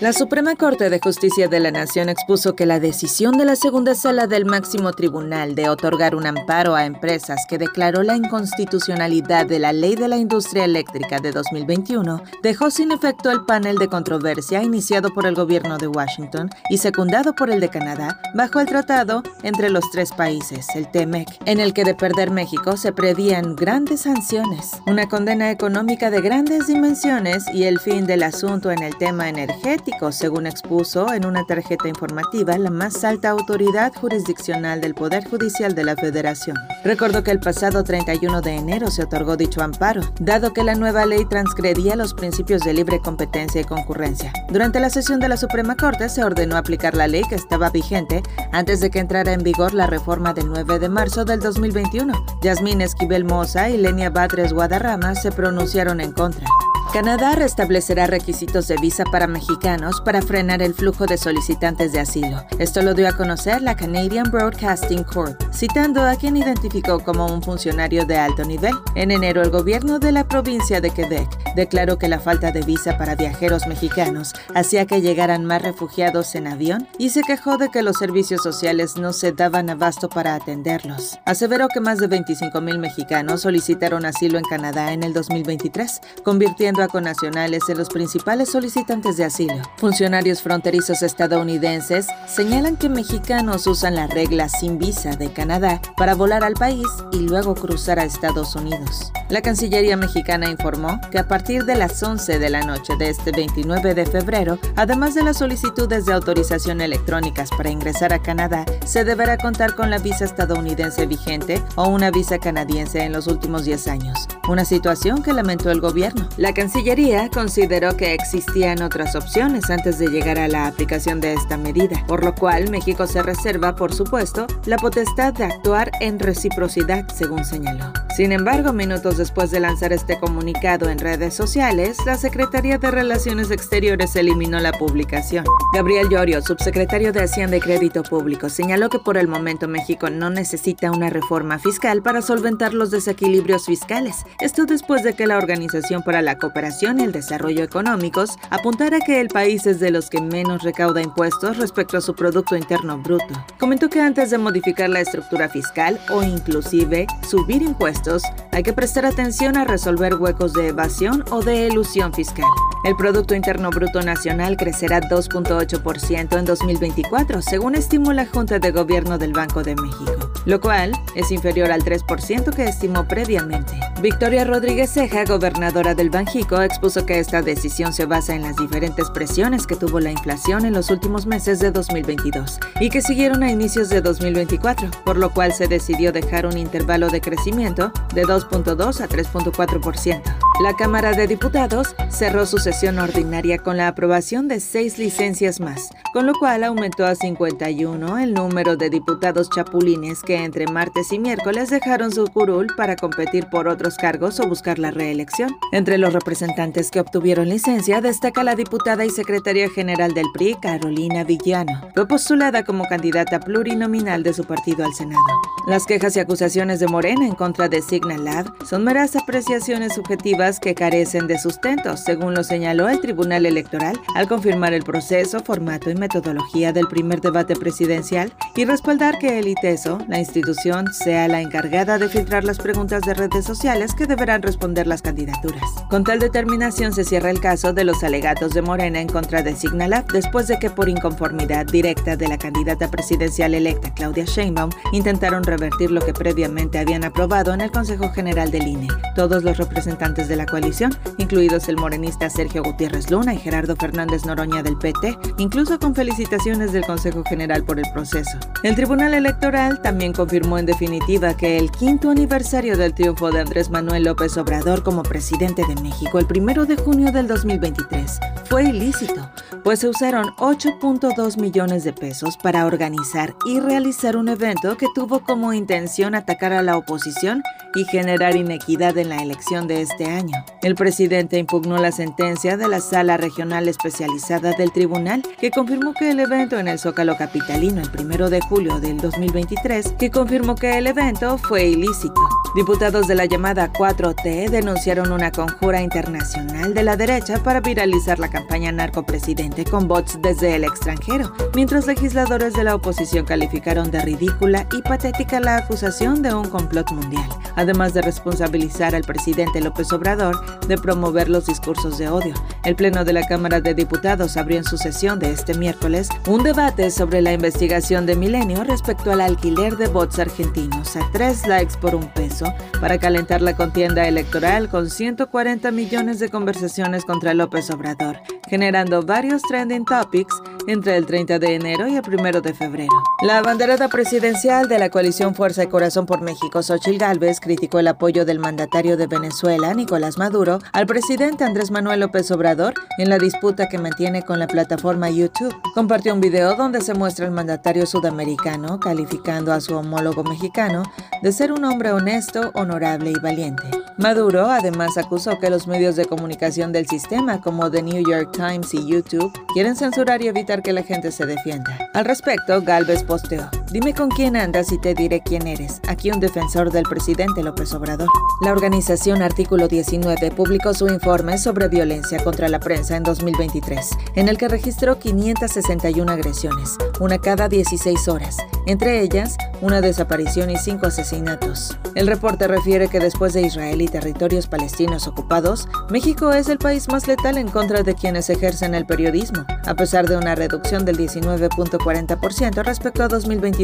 La Suprema Corte de Justicia de la Nación expuso que la decisión de la segunda sala del máximo tribunal de otorgar un amparo a empresas que declaró la inconstitucionalidad de la Ley de la Industria Eléctrica de 2021 dejó sin efecto el panel de controversia iniciado por el gobierno de Washington y secundado por el de Canadá bajo el tratado entre los tres países, el TEMEC, en el que de perder México se prevían grandes sanciones, una condena económica de grandes dimensiones y el fin del asunto en el tema energético según expuso en una tarjeta informativa la más alta autoridad jurisdiccional del Poder Judicial de la Federación. Recordó que el pasado 31 de enero se otorgó dicho amparo, dado que la nueva ley transgredía los principios de libre competencia y concurrencia. Durante la sesión de la Suprema Corte se ordenó aplicar la ley que estaba vigente antes de que entrara en vigor la reforma del 9 de marzo del 2021. Yasmín Esquivel Moza y Lenia Batres Guadarrama se pronunciaron en contra. Canadá restablecerá requisitos de visa para mexicanos para frenar el flujo de solicitantes de asilo. Esto lo dio a conocer la Canadian Broadcasting Corp, citando a quien identificó como un funcionario de alto nivel. En enero, el gobierno de la provincia de Quebec declaró que la falta de visa para viajeros mexicanos hacía que llegaran más refugiados en avión y se quejó de que los servicios sociales no se daban abasto para atenderlos. Aseveró que más de 25 mil mexicanos solicitaron asilo en Canadá en el 2023, convirtiendo con nacionales en los principales solicitantes de asilo. Funcionarios fronterizos estadounidenses señalan que mexicanos usan la regla sin visa de Canadá para volar al país y luego cruzar a Estados Unidos. La Cancillería mexicana informó que a partir de las 11 de la noche de este 29 de febrero, además de las solicitudes de autorización electrónicas para ingresar a Canadá, se deberá contar con la visa estadounidense vigente o una visa canadiense en los últimos 10 años, una situación que lamentó el gobierno. La Cancillería consideró que existían otras opciones antes de llegar a la aplicación de esta medida, por lo cual México se reserva, por supuesto, la potestad de actuar en reciprocidad, según señaló. Sin embargo, minutos después de lanzar este comunicado en redes sociales, la Secretaría de Relaciones Exteriores eliminó la publicación. Gabriel Llorio, subsecretario de Hacienda y Crédito Público, señaló que por el momento México no necesita una reforma fiscal para solventar los desequilibrios fiscales. Esto después de que la Organización para la Cooperación y el Desarrollo Económicos apuntara que el país es de los que menos recauda impuestos respecto a su Producto Interno Bruto. Comentó que antes de modificar la estructura fiscal o inclusive subir impuestos, hay que prestar atención a resolver huecos de evasión o de elusión fiscal. El Producto Interno Bruto Nacional crecerá 2.8% en 2024, según estimó la Junta de Gobierno del Banco de México, lo cual es inferior al 3% que estimó previamente. Victoria Rodríguez Ceja, gobernadora del Banjico, expuso que esta decisión se basa en las diferentes presiones que tuvo la inflación en los últimos meses de 2022 y que siguieron a inicios de 2024, por lo cual se decidió dejar un intervalo de crecimiento de 2.2 a 3.4%. La Cámara de Diputados cerró su sesión ordinaria con la aprobación de seis licencias más, con lo cual aumentó a 51 el número de diputados chapulines que entre martes y miércoles dejaron su curul para competir por otros cargos o buscar la reelección. Entre los representantes que obtuvieron licencia destaca la diputada y secretaria general del PRI, Carolina Villano. Fue postulada como candidata plurinominal de su partido al Senado. Las quejas y acusaciones de Morena en contra de Signal Lab son meras apreciaciones subjetivas que carecen de sustento, según lo señaló el Tribunal Electoral al confirmar el proceso, formato y metodología del primer debate presidencial y respaldar que el ITESO, la institución, sea la encargada de filtrar las preguntas de redes sociales que deberán responder las candidaturas. Con tal determinación se cierra el caso de los alegatos de Morena en contra de Signalab después de que por inconformidad directa de la candidata presidencial electa Claudia Sheinbaum intentaron revertir lo que previamente habían aprobado en el Consejo General del INE. Todos los representantes de la coalición, incluidos el morenista Sergio Gutiérrez Luna y Gerardo Fernández Noroña del PT, incluso con felicitaciones del Consejo General por el proceso. El Tribunal Electoral también confirmó en definitiva que el quinto aniversario del triunfo de Andrés Manuel López Obrador como presidente de México el primero de junio del 2023 fue ilícito, pues se usaron 8.2 millones de pesos para organizar y realizar un evento que tuvo como intención atacar a la oposición y generar inequidad en la elección de este año. El presidente impugnó la sentencia de la Sala Regional Especializada del Tribunal, que confirmó que el evento en el Zócalo Capitalino el 1 de julio del 2023, que confirmó que el evento fue ilícito. Diputados de la llamada 4T denunciaron una conjura internacional de la derecha para viralizar la campaña narcopresidente con bots desde el extranjero, mientras legisladores de la oposición calificaron de ridícula y patética la acusación de un complot mundial, además de responsabilizar al presidente López Obrador de promover los discursos de odio. El Pleno de la Cámara de Diputados abrió en su sesión de este miércoles un debate sobre la investigación de Milenio respecto al alquiler de bots argentinos a tres likes por un peso para calentar la contienda electoral con 140 millones de conversaciones contra López Obrador, generando varios trending topics entre el 30 de enero y el 1 de febrero. La banderada presidencial de la coalición Fuerza y Corazón por México, Xochil Gálvez, criticó el apoyo del mandatario de Venezuela, Nicolás Maduro, al presidente Andrés Manuel López Obrador en la disputa que mantiene con la plataforma YouTube. Compartió un video donde se muestra el mandatario sudamericano calificando a su homólogo mexicano de ser un hombre honesto, honorable y valiente. Maduro además acusó que los medios de comunicación del sistema como The New York Times y YouTube quieren censurar y evitar que la gente se defienda. Al respecto, Galvez posteó, dime con quién andas y te diré quién eres. Aquí un defensor del presidente López Obrador. La organización Artículo 19 publicó su informe sobre violencia contra la prensa en 2023, en el que registró 561 agresiones, una cada 16 horas, entre ellas una desaparición y cinco asesinatos. El reporte refiere que después de Israel y territorios palestinos ocupados, México es el país más letal en contra de quienes ejercen el periodismo, a pesar de una reducción del 19.40% respecto a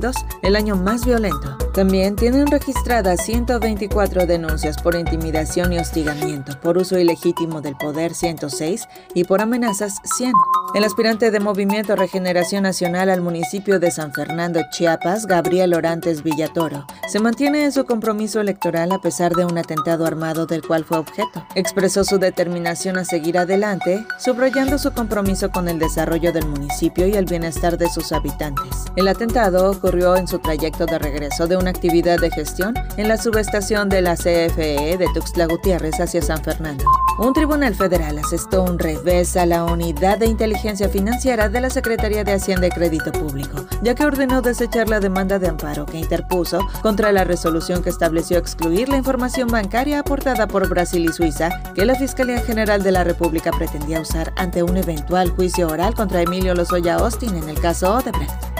2022, el año más violento. También tienen registradas 124 denuncias por intimidación y hostigamiento, por uso ilegítimo del poder 106 y por amenazas 100. El aspirante de Movimiento Regeneración Nacional al municipio de San Fernando, Chiapas, Gabriel Orantes Villatoro, se mantiene en su compromiso electoral a pesar de un atentado armado del cual fue objeto. Expresó su determinación a seguir adelante, subrayando su compromiso con el desarrollo del municipio y el bienestar de sus habitantes. El atentado ocurrió en su trayecto de regreso de una actividad de gestión en la subestación de la CFE de Tuxtla Gutiérrez hacia San Fernando. Un tribunal federal asestó un revés a la unidad de inteligencia financiera de la Secretaría de Hacienda y Crédito Público, ya que ordenó desechar la demanda de amparo que interpuso contra la resolución que estableció excluir la información bancaria aportada por Brasil y Suiza que la Fiscalía General de la República pretendía usar ante un eventual juicio oral contra Emilio Lozoya Austin en el caso Odebrecht.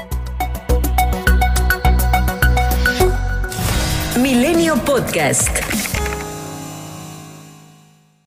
Milenio Podcast.